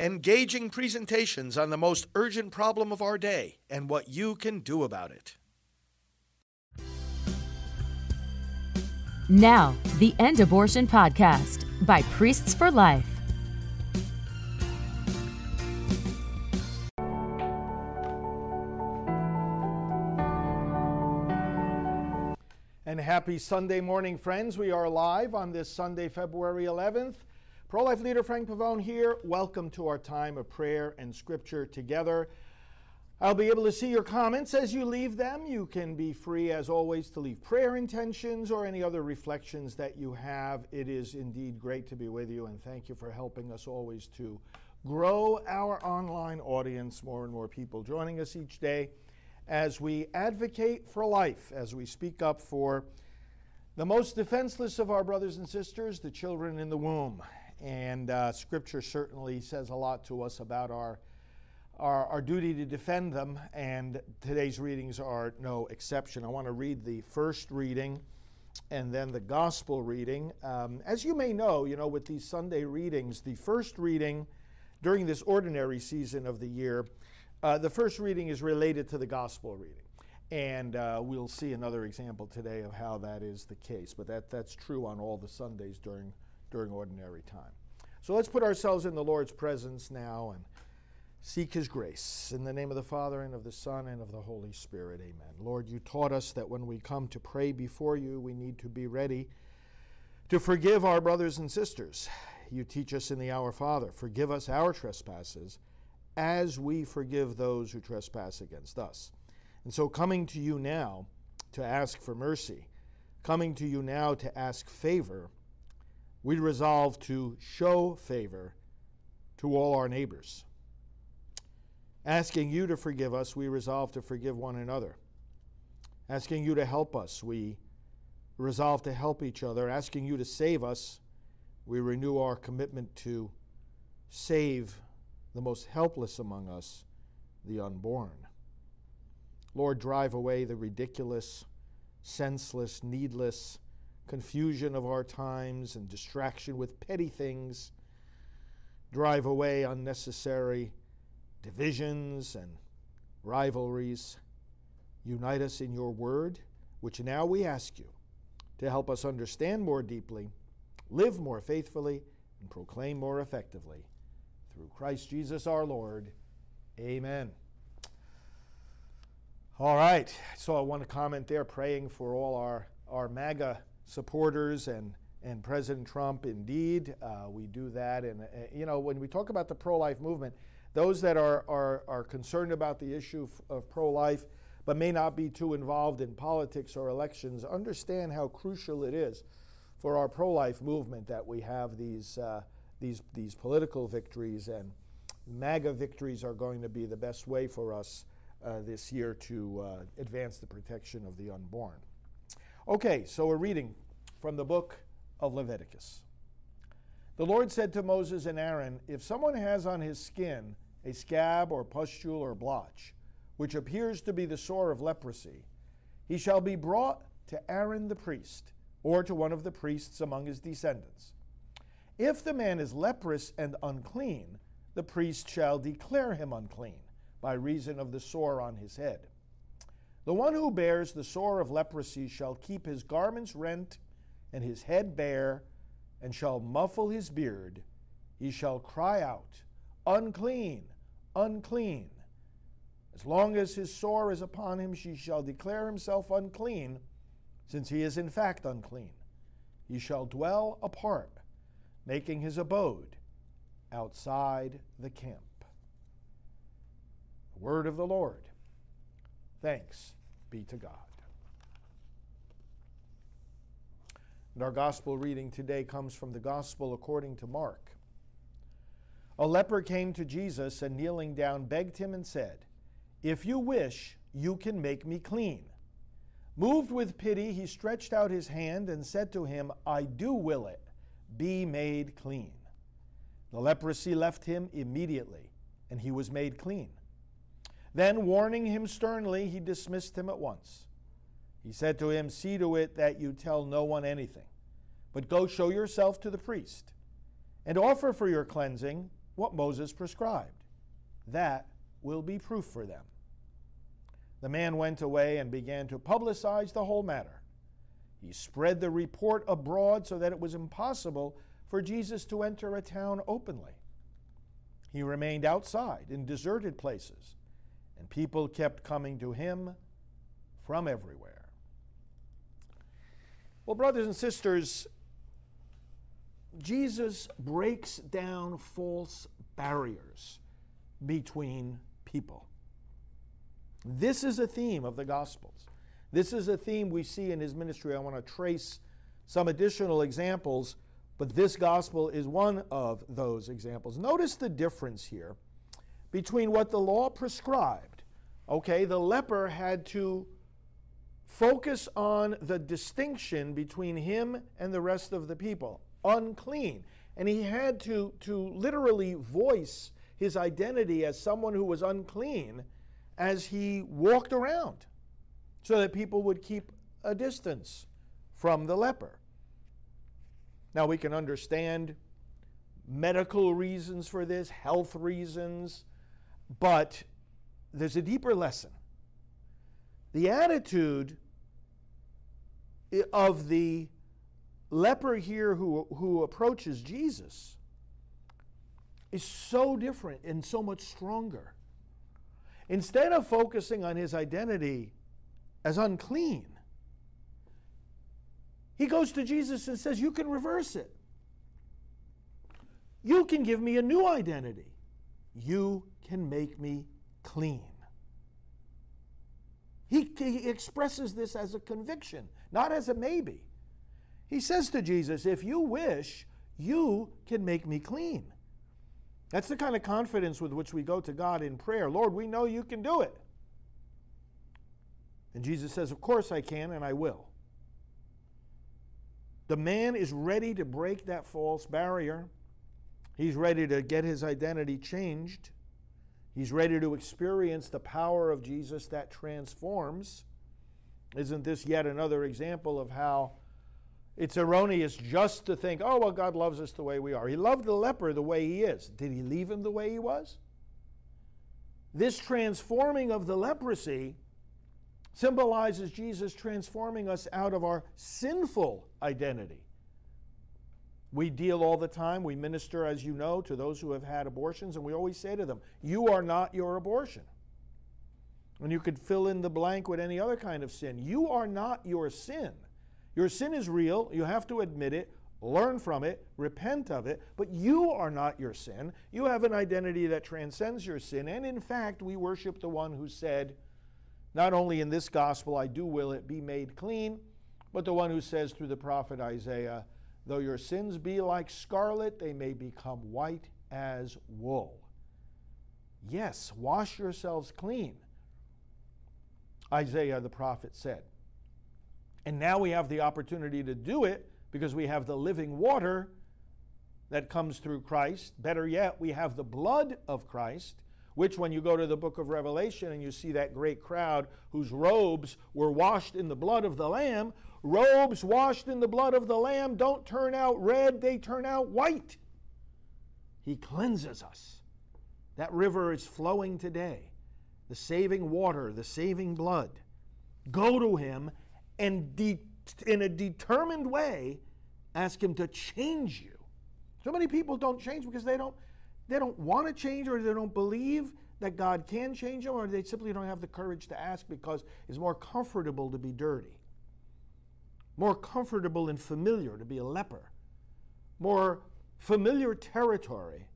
engaging presentations on the most urgent problem of our day and what you can do about it. Now, the End Abortion Podcast by Priests for Life. And happy Sunday morning, friends. We are live on this Sunday, February 11th. Pro life leader Frank Pavone here. Welcome to our time of prayer and scripture together. I'll be able to see your comments as you leave them. You can be free, as always, to leave prayer intentions or any other reflections that you have. It is indeed great to be with you, and thank you for helping us always to grow our online audience. More and more people joining us each day as we advocate for life, as we speak up for the most defenseless of our brothers and sisters, the children in the womb. And uh, Scripture certainly says a lot to us about our, our, our duty to defend them, and today's readings are no exception. I want to read the first reading and then the gospel reading. Um, as you may know, you know, with these Sunday readings, the first reading during this ordinary season of the year, uh, the first reading is related to the gospel reading. And uh, we'll see another example today of how that is the case. But that, that's true on all the Sundays during during ordinary time. So let's put ourselves in the Lord's presence now and seek his grace. In the name of the Father, and of the Son, and of the Holy Spirit, amen. Lord, you taught us that when we come to pray before you, we need to be ready to forgive our brothers and sisters. You teach us in the Our Father, forgive us our trespasses as we forgive those who trespass against us. And so, coming to you now to ask for mercy, coming to you now to ask favor, we resolve to show favor to all our neighbors. Asking you to forgive us, we resolve to forgive one another. Asking you to help us, we resolve to help each other. Asking you to save us, we renew our commitment to save the most helpless among us, the unborn. Lord, drive away the ridiculous, senseless, needless, confusion of our times and distraction with petty things, drive away unnecessary divisions and rivalries. Unite us in your word, which now we ask you to help us understand more deeply, live more faithfully, and proclaim more effectively. Through Christ Jesus our Lord. Amen. All right, so I want to comment there, praying for all our, our MAGA supporters and and President Trump. Indeed, uh, we do that. And uh, you know, when we talk about the pro-life movement, those that are are, are concerned about the issue of pro-life, but may not be too involved in politics or elections, understand how crucial it is for our pro-life movement that we have these uh, these these political victories and MAGA victories are going to be the best way for us uh, this year to uh, advance the protection of the unborn. Okay, so we're reading from the book of Leviticus. The Lord said to Moses and Aaron, If someone has on his skin a scab or pustule or blotch, which appears to be the sore of leprosy, he shall be brought to Aaron the priest, or to one of the priests among his descendants. If the man is leprous and unclean, the priest shall declare him unclean by reason of the sore on his head. The one who bears the sore of leprosy shall keep his garments rent and his head bare, and shall muffle his beard. He shall cry out, Unclean, unclean. As long as his sore is upon him, he shall declare himself unclean, since he is in fact unclean. He shall dwell apart, making his abode outside the camp. The word of the Lord. Thanks be to God. And our gospel reading today comes from the gospel according to Mark. A leper came to Jesus and kneeling down begged him and said, If you wish, you can make me clean. Moved with pity, he stretched out his hand and said to him, I do will it. Be made clean. The leprosy left him immediately, and he was made clean. Then, warning him sternly, he dismissed him at once. He said to him, See to it that you tell no one anything, but go show yourself to the priest, and offer for your cleansing what Moses prescribed. That will be proof for them. The man went away and began to publicize the whole matter. He spread the report abroad so that it was impossible for Jesus to enter a town openly. He remained outside in deserted places, and people kept coming to him from everywhere. Well, brothers and sisters, Jesus breaks down false barriers between people. This is a theme of the Gospels. This is a theme we see in his ministry. I want to trace some additional examples, but this gospel is one of those examples. Notice the difference here between what the law prescribed. Okay, the leper had to focus on the distinction between him and the rest of the people unclean. And he had to, to literally voice his identity as someone who was unclean as he walked around so that people would keep a distance from the leper. Now, we can understand medical reasons for this, health reasons, but there's a deeper lesson. The attitude of the leper here who, who approaches Jesus is so different and so much stronger. Instead of focusing on his identity as unclean, he goes to Jesus and says, You can reverse it. You can give me a new identity. You can make me clean. He, he expresses this as a conviction, not as a maybe. He says to Jesus, If you wish, you can make me clean. That's the kind of confidence with which we go to God in prayer. Lord, we know you can do it. And Jesus says, Of course I can, and I will. The man is ready to break that false barrier. He's ready to get his identity changed. He's ready to experience the power of Jesus that transforms. Isn't this yet another example of how it's erroneous just to think, oh, well, God loves us the way we are. He loved the leper the way he is. Did he leave him the way he was? This transforming of the leprosy symbolizes Jesus transforming us out of our sinful identity. We deal all the time, we minister, as you know, to those who have had abortions, and we always say to them, You are not your abortion. And you could fill in the blank with any other kind of sin. You are not your sin. Your sin is real. You have to admit it, learn from it, repent of it, but you are not your sin. You have an identity that transcends your sin. And in fact, we worship the one who said, Not only in this gospel, I do will it be made clean, but the one who says through the prophet Isaiah, Though your sins be like scarlet, they may become white as wool. Yes, wash yourselves clean, Isaiah the prophet said. And now we have the opportunity to do it because we have the living water that comes through Christ. Better yet, we have the blood of Christ, which, when you go to the book of Revelation and you see that great crowd whose robes were washed in the blood of the Lamb, robes washed in the blood of the Lamb don't turn out red, they turn out white. He cleanses us. That river is flowing today. The saving water, the saving blood. Go to Him and de- in a determined way ask him to change you. So many people don't change because they don't they don't want to change or they don't believe that God can change them or they simply don't have the courage to ask because it's more comfortable to be dirty. More comfortable and familiar to be a leper. More familiar territory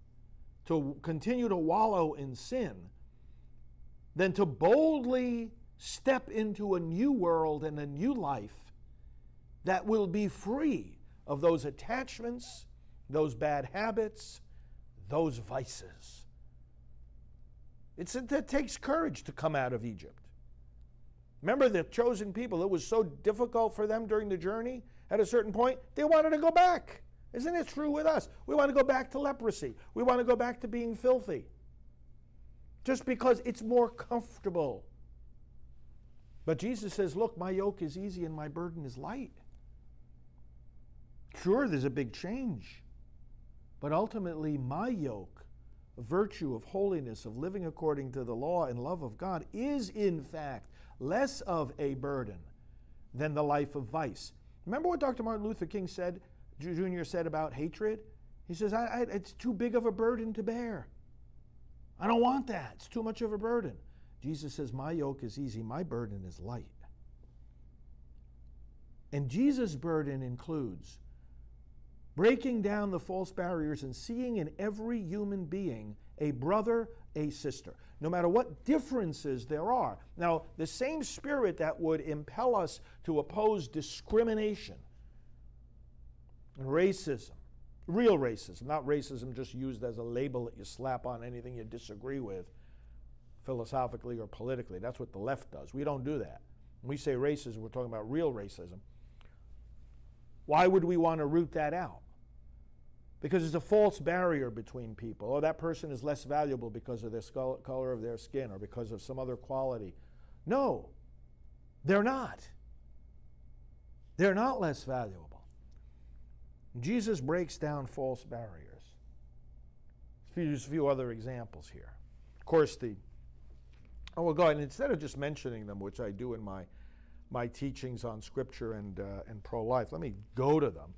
to continue to wallow in sin than to boldly step into a new world and a new life that will be free of those attachments, those bad habits, those vices. It's, it takes courage to come out of Egypt. Remember the chosen people, it was so difficult for them during the journey. At a certain point, they wanted to go back. Isn't it true with us? We want to go back to leprosy. We want to go back to being filthy. Just because it's more comfortable. But Jesus says, Look, my yoke is easy and my burden is light. Sure, there's a big change. But ultimately, my yoke virtue of holiness, of living according to the law and love of God, is in fact less of a burden than the life of vice. Remember what Dr. Martin Luther King said, Jr. said about hatred? He says, I, I, It's too big of a burden to bear. I don't want that. It's too much of a burden. Jesus says, My yoke is easy, my burden is light. And Jesus' burden includes breaking down the false barriers and seeing in every human being a brother, a sister, no matter what differences there are. Now, the same spirit that would impel us to oppose discrimination racism, real racism, not racism just used as a label that you slap on anything you disagree with philosophically or politically. That's what the left does. We don't do that. When we say racism, we're talking about real racism. Why would we want to root that out? Because it's a false barrier between people. Oh, that person is less valuable because of the color of their skin or because of some other quality. No, they're not. They're not less valuable. Jesus breaks down false barriers. Use a few other examples here. Of course, the oh well, go ahead. And instead of just mentioning them, which I do in my my teachings on Scripture and, uh, and pro life. Let me go to them.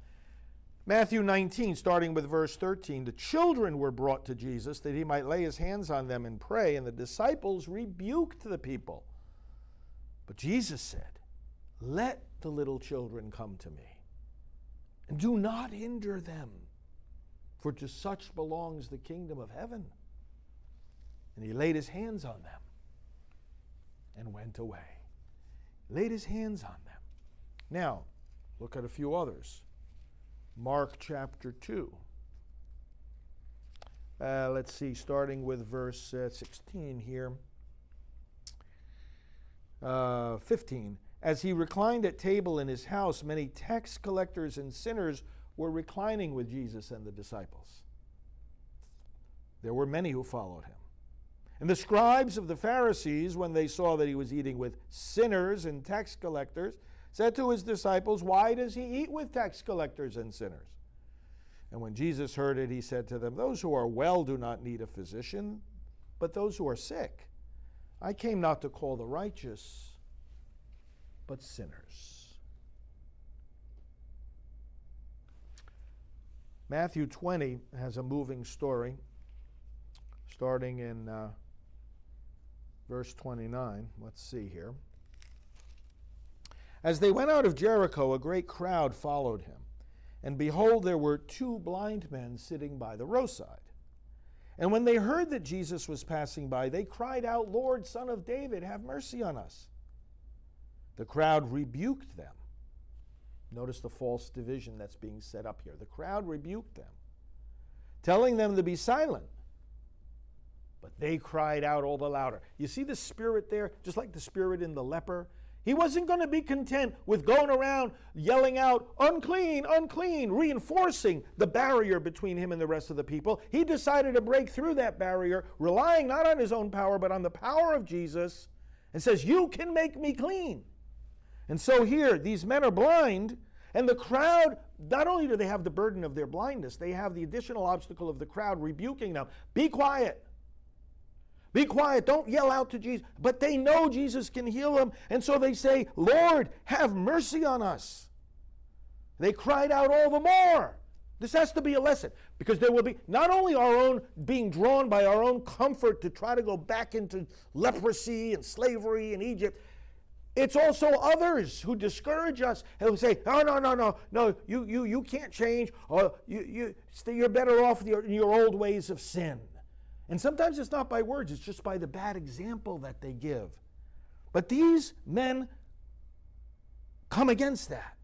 Matthew 19, starting with verse 13. The children were brought to Jesus that he might lay his hands on them and pray, and the disciples rebuked the people. But Jesus said, Let the little children come to me, and do not hinder them, for to such belongs the kingdom of heaven. And he laid his hands on them and went away laid his hands on them. Now, look at a few others. Mark chapter 2. Uh, let's see, starting with verse uh, 16 here. Uh, 15. As he reclined at table in his house, many tax collectors and sinners were reclining with Jesus and the disciples. There were many who followed him. And the scribes of the Pharisees, when they saw that he was eating with sinners and tax collectors, said to his disciples, Why does he eat with tax collectors and sinners? And when Jesus heard it, he said to them, Those who are well do not need a physician, but those who are sick. I came not to call the righteous, but sinners. Matthew 20 has a moving story, starting in. Uh, verse 29. Let's see here. As they went out of Jericho, a great crowd followed him. And behold, there were two blind men sitting by the roadside. And when they heard that Jesus was passing by, they cried out, Lord, Son of David, have mercy on us. The crowd rebuked them. Notice the false division that's being set up here. The crowd rebuked them, telling them to be silent. But they cried out all the louder. You see the spirit there, just like the spirit in the leper? He wasn't going to be content with going around yelling out, unclean, unclean, reinforcing the barrier between him and the rest of the people. He decided to break through that barrier, relying not on his own power, but on the power of Jesus, and says, You can make me clean. And so here, these men are blind, and the crowd, not only do they have the burden of their blindness, they have the additional obstacle of the crowd rebuking them. Be quiet. Be quiet. Don't yell out to Jesus. But they know Jesus can heal them. And so they say, Lord, have mercy on us. They cried out all the more. This has to be a lesson because there will be not only our own being drawn by our own comfort to try to go back into leprosy and slavery in Egypt. It's also others who discourage us and who say, "No, no, no, no, no! You, you, you can't change. Or you, you, you're better off in your, your old ways of sin." And sometimes it's not by words, it's just by the bad example that they give. But these men come against that.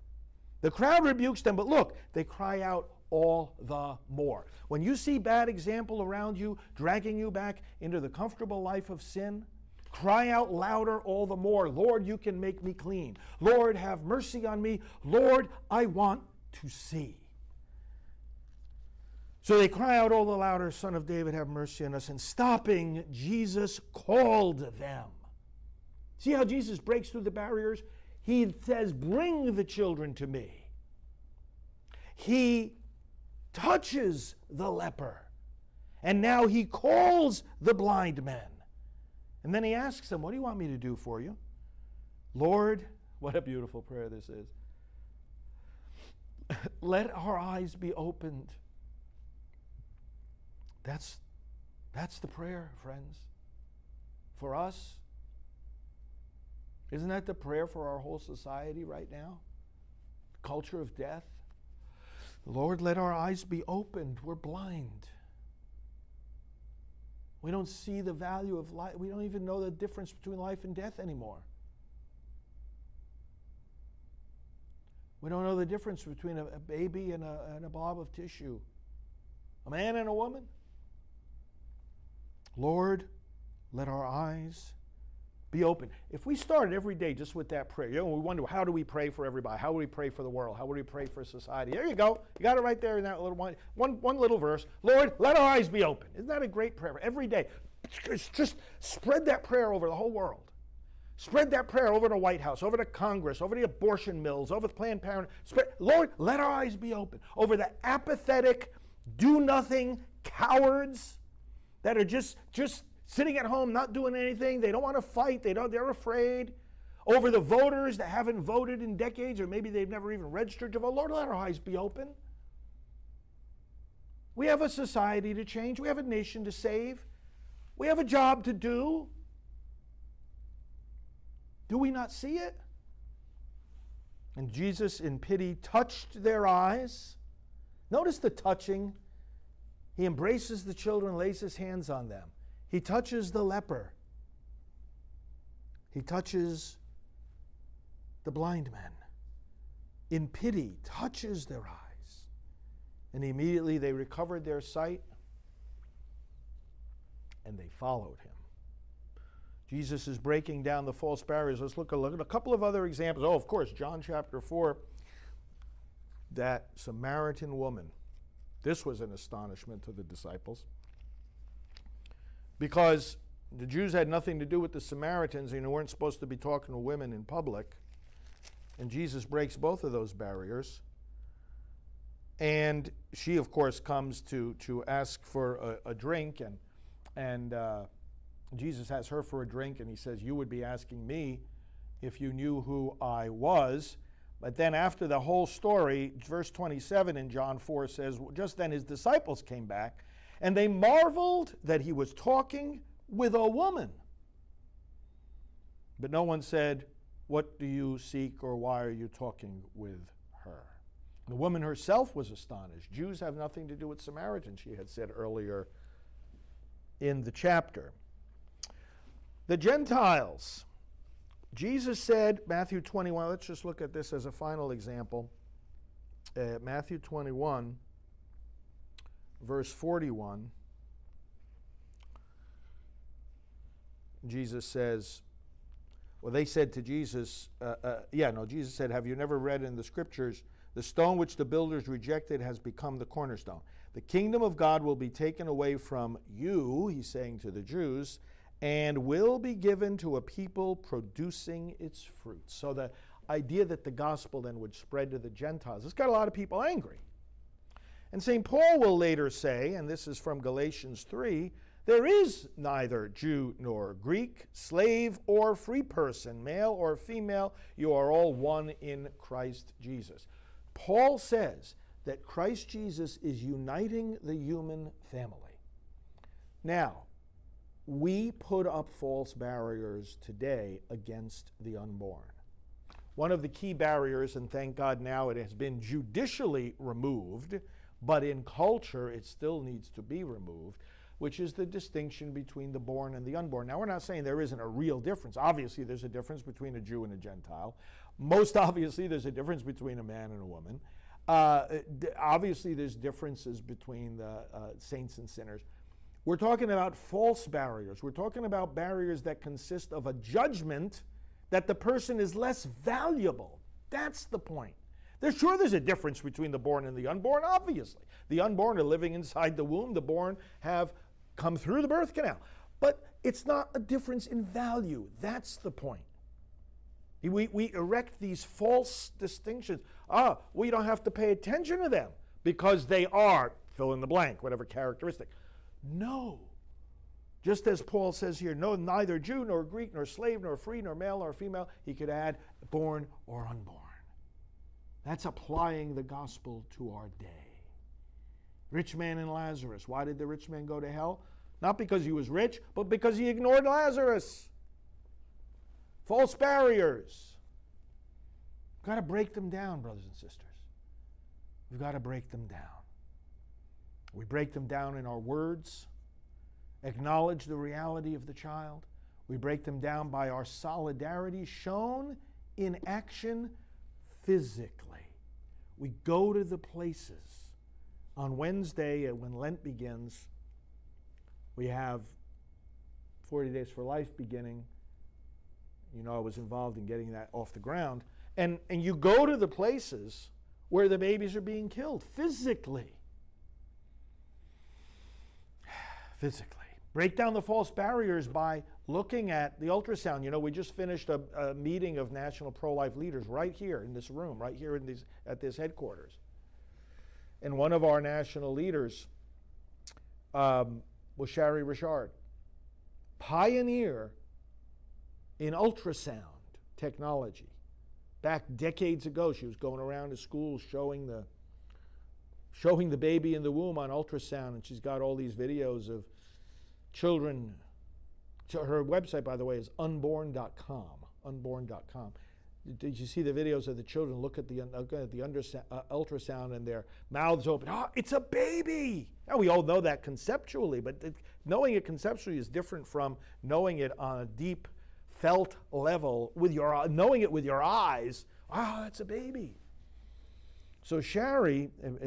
The crowd rebukes them, but look, they cry out all the more. When you see bad example around you dragging you back into the comfortable life of sin, cry out louder all the more. Lord, you can make me clean. Lord, have mercy on me. Lord, I want to see. So they cry out all the louder, Son of David, have mercy on us. And stopping, Jesus called them. See how Jesus breaks through the barriers? He says, Bring the children to me. He touches the leper And now he calls the blind men. And then he asks them, What do you want me to do for you? Lord, what a beautiful prayer this is. Let our eyes be opened. That's, that's the prayer, friends. For us. Isn't that the prayer for our whole society right now? Culture of death. Lord, let our eyes be opened. We're blind. We don't see the value of life. We don't even know the difference between life and death anymore. We don't know the difference between a, a baby and a, and a blob of tissue, a man and a woman. Lord, let our eyes be open. If we started every day just with that prayer, you know, we wonder how do we pray for everybody? How do we pray for the world? How do we pray for society? There you go. You got it right there in that little one, one, one little verse. Lord, let our eyes be open. Isn't that a great prayer? Every day. Just spread that prayer over the whole world. Spread that prayer over the White House, over the Congress, over the abortion mills, over the Planned Parenthood. Spread, Lord, let our eyes be open. Over the apathetic, do nothing cowards that are just, just sitting at home, not doing anything. They don't want to fight. They don't, they're afraid. Over the voters that haven't voted in decades, or maybe they've never even registered to vote. Lord, let our eyes be open. We have a society to change. We have a nation to save. We have a job to do. Do we not see it? And Jesus, in pity, touched their eyes. Notice the touching. He embraces the children, lays his hands on them. He touches the leper. He touches the blind men. In pity, touches their eyes. And immediately they recovered their sight and they followed him. Jesus is breaking down the false barriers. Let's look at a couple of other examples. Oh, of course, John chapter 4, that Samaritan woman. This was an astonishment to the disciples because the Jews had nothing to do with the Samaritans and they weren't supposed to be talking to women in public. And Jesus breaks both of those barriers. And she, of course, comes to, to ask for a, a drink and, and uh, Jesus has her for a drink and he says, You would be asking me if you knew who I was. But then, after the whole story, verse 27 in John 4 says, Just then his disciples came back and they marveled that he was talking with a woman. But no one said, What do you seek or why are you talking with her? The woman herself was astonished. Jews have nothing to do with Samaritans, she had said earlier in the chapter. The Gentiles. Jesus said, Matthew 21, let's just look at this as a final example. Uh, Matthew 21, verse 41. Jesus says, well, they said to Jesus, uh, uh, yeah, no, Jesus said, Have you never read in the scriptures, the stone which the builders rejected has become the cornerstone? The kingdom of God will be taken away from you, he's saying to the Jews, and will be given to a people producing its fruits. So the idea that the gospel then would spread to the Gentiles, it's got a lot of people angry. And St. Paul will later say, and this is from Galatians 3, there is neither Jew nor Greek, slave or free person, male or female, you are all one in Christ Jesus. Paul says that Christ Jesus is uniting the human family. Now, we put up false barriers today against the unborn. One of the key barriers, and thank God now it has been judicially removed, but in culture it still needs to be removed, which is the distinction between the born and the unborn. Now, we're not saying there isn't a real difference. Obviously, there's a difference between a Jew and a Gentile. Most obviously, there's a difference between a man and a woman. Uh, obviously, there's differences between the uh, saints and sinners. We're talking about false barriers. We're talking about barriers that consist of a judgment that the person is less valuable. That's the point. There's sure there's a difference between the born and the unborn, obviously. The unborn are living inside the womb, the born have come through the birth canal. But it's not a difference in value. That's the point. We, we erect these false distinctions. Ah, we don't have to pay attention to them because they are, fill in the blank, whatever characteristic. No. Just as Paul says here, no, neither Jew nor Greek nor slave nor free nor male nor female, he could add born or unborn. That's applying the gospel to our day. Rich man and Lazarus. Why did the rich man go to hell? Not because he was rich, but because he ignored Lazarus. False barriers. We've got to break them down, brothers and sisters. We've got to break them down. We break them down in our words, acknowledge the reality of the child. We break them down by our solidarity shown in action physically. We go to the places. On Wednesday, uh, when Lent begins, we have 40 Days for Life beginning. You know, I was involved in getting that off the ground. And, and you go to the places where the babies are being killed physically. Physically. Break down the false barriers by looking at the ultrasound. You know, we just finished a, a meeting of national pro life leaders right here in this room, right here in these, at this headquarters. And one of our national leaders um, was Shari Richard, pioneer in ultrasound technology. Back decades ago, she was going around to schools showing the showing the baby in the womb on ultrasound, and she's got all these videos of children. Her website, by the way, is unborn.com. Unborn.com. Did you see the videos of the children look at the, look at the uh, ultrasound and their mouths open? Oh, it's a baby! Now, we all know that conceptually, but knowing it conceptually is different from knowing it on a deep, felt level with your knowing it with your eyes. Ah, oh, that's a baby. So Shari, um,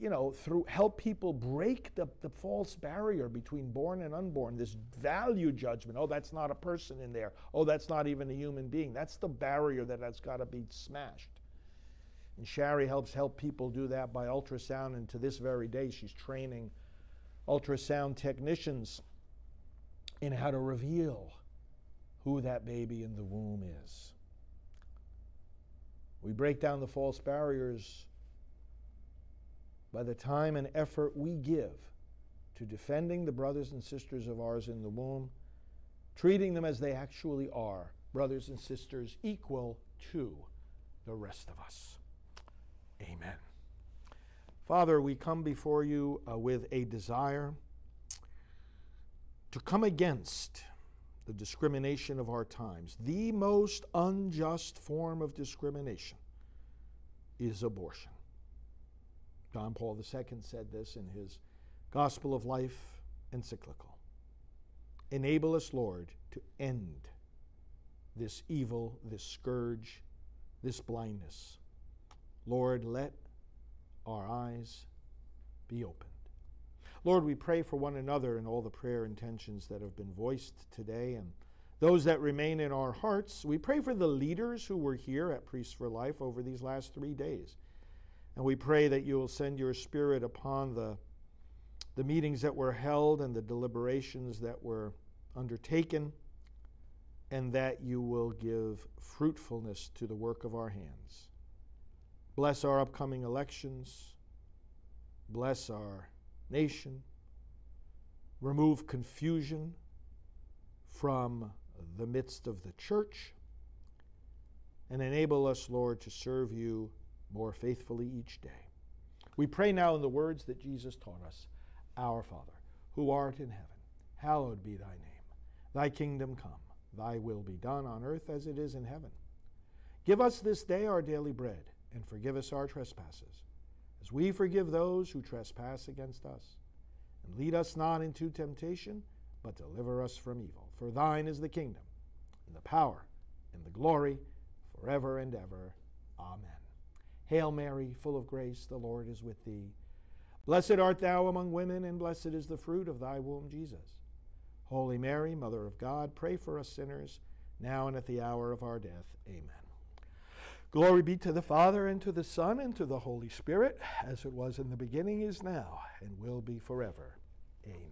you know, through help people break the, the false barrier between born and unborn, this value judgment. Oh, that's not a person in there. Oh, that's not even a human being. That's the barrier that has got to be smashed. And Shari helps help people do that by ultrasound, and to this very day, she's training ultrasound technicians in how to reveal who that baby in the womb is. We break down the false barriers by the time and effort we give to defending the brothers and sisters of ours in the womb, treating them as they actually are, brothers and sisters equal to the rest of us. Amen. Father, we come before you uh, with a desire to come against the discrimination of our times. The most unjust form of discrimination is abortion. John Paul II said this in his Gospel of Life encyclical. Enable us, Lord, to end this evil, this scourge, this blindness. Lord, let our eyes be opened. Lord, we pray for one another and all the prayer intentions that have been voiced today and those that remain in our hearts. We pray for the leaders who were here at Priests for Life over these last three days. And we pray that you will send your spirit upon the, the meetings that were held and the deliberations that were undertaken, and that you will give fruitfulness to the work of our hands. Bless our upcoming elections. Bless our nation. Remove confusion from the midst of the church. And enable us, Lord, to serve you more faithfully each day. We pray now in the words that Jesus taught us Our Father, who art in heaven, hallowed be thy name. Thy kingdom come, thy will be done on earth as it is in heaven. Give us this day our daily bread, and forgive us our trespasses, as we forgive those who trespass against us. And lead us not into temptation, but deliver us from evil. For thine is the kingdom, and the power, and the glory, forever and ever. Amen. Hail Mary, full of grace, the Lord is with thee. Blessed art thou among women, and blessed is the fruit of thy womb, Jesus. Holy Mary, Mother of God, pray for us sinners, now and at the hour of our death. Amen. Glory be to the Father, and to the Son, and to the Holy Spirit, as it was in the beginning, is now, and will be forever. Amen.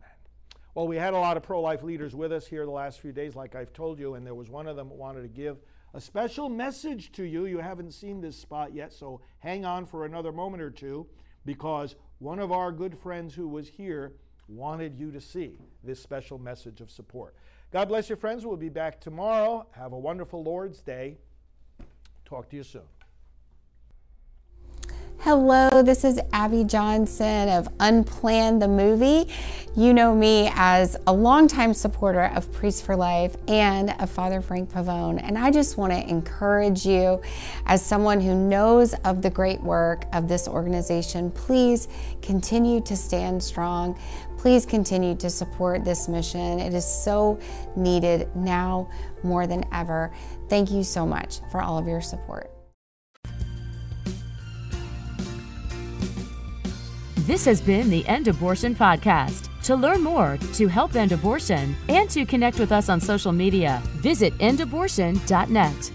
Well, we had a lot of pro life leaders with us here the last few days, like I've told you, and there was one of them that wanted to give a special message to you. You haven't seen this spot yet, so hang on for another moment or two because one of our good friends who was here wanted you to see this special message of support. God bless you, friends. We'll be back tomorrow. Have a wonderful Lord's Day. Talk to you soon. Hello, this is Abby Johnson of Unplanned the Movie. You know me as a longtime supporter of Priest for Life and of Father Frank Pavone. And I just want to encourage you, as someone who knows of the great work of this organization, please continue to stand strong. Please continue to support this mission. It is so needed now more than ever. Thank you so much for all of your support. This has been the End Abortion Podcast. To learn more, to help end abortion, and to connect with us on social media, visit endabortion.net.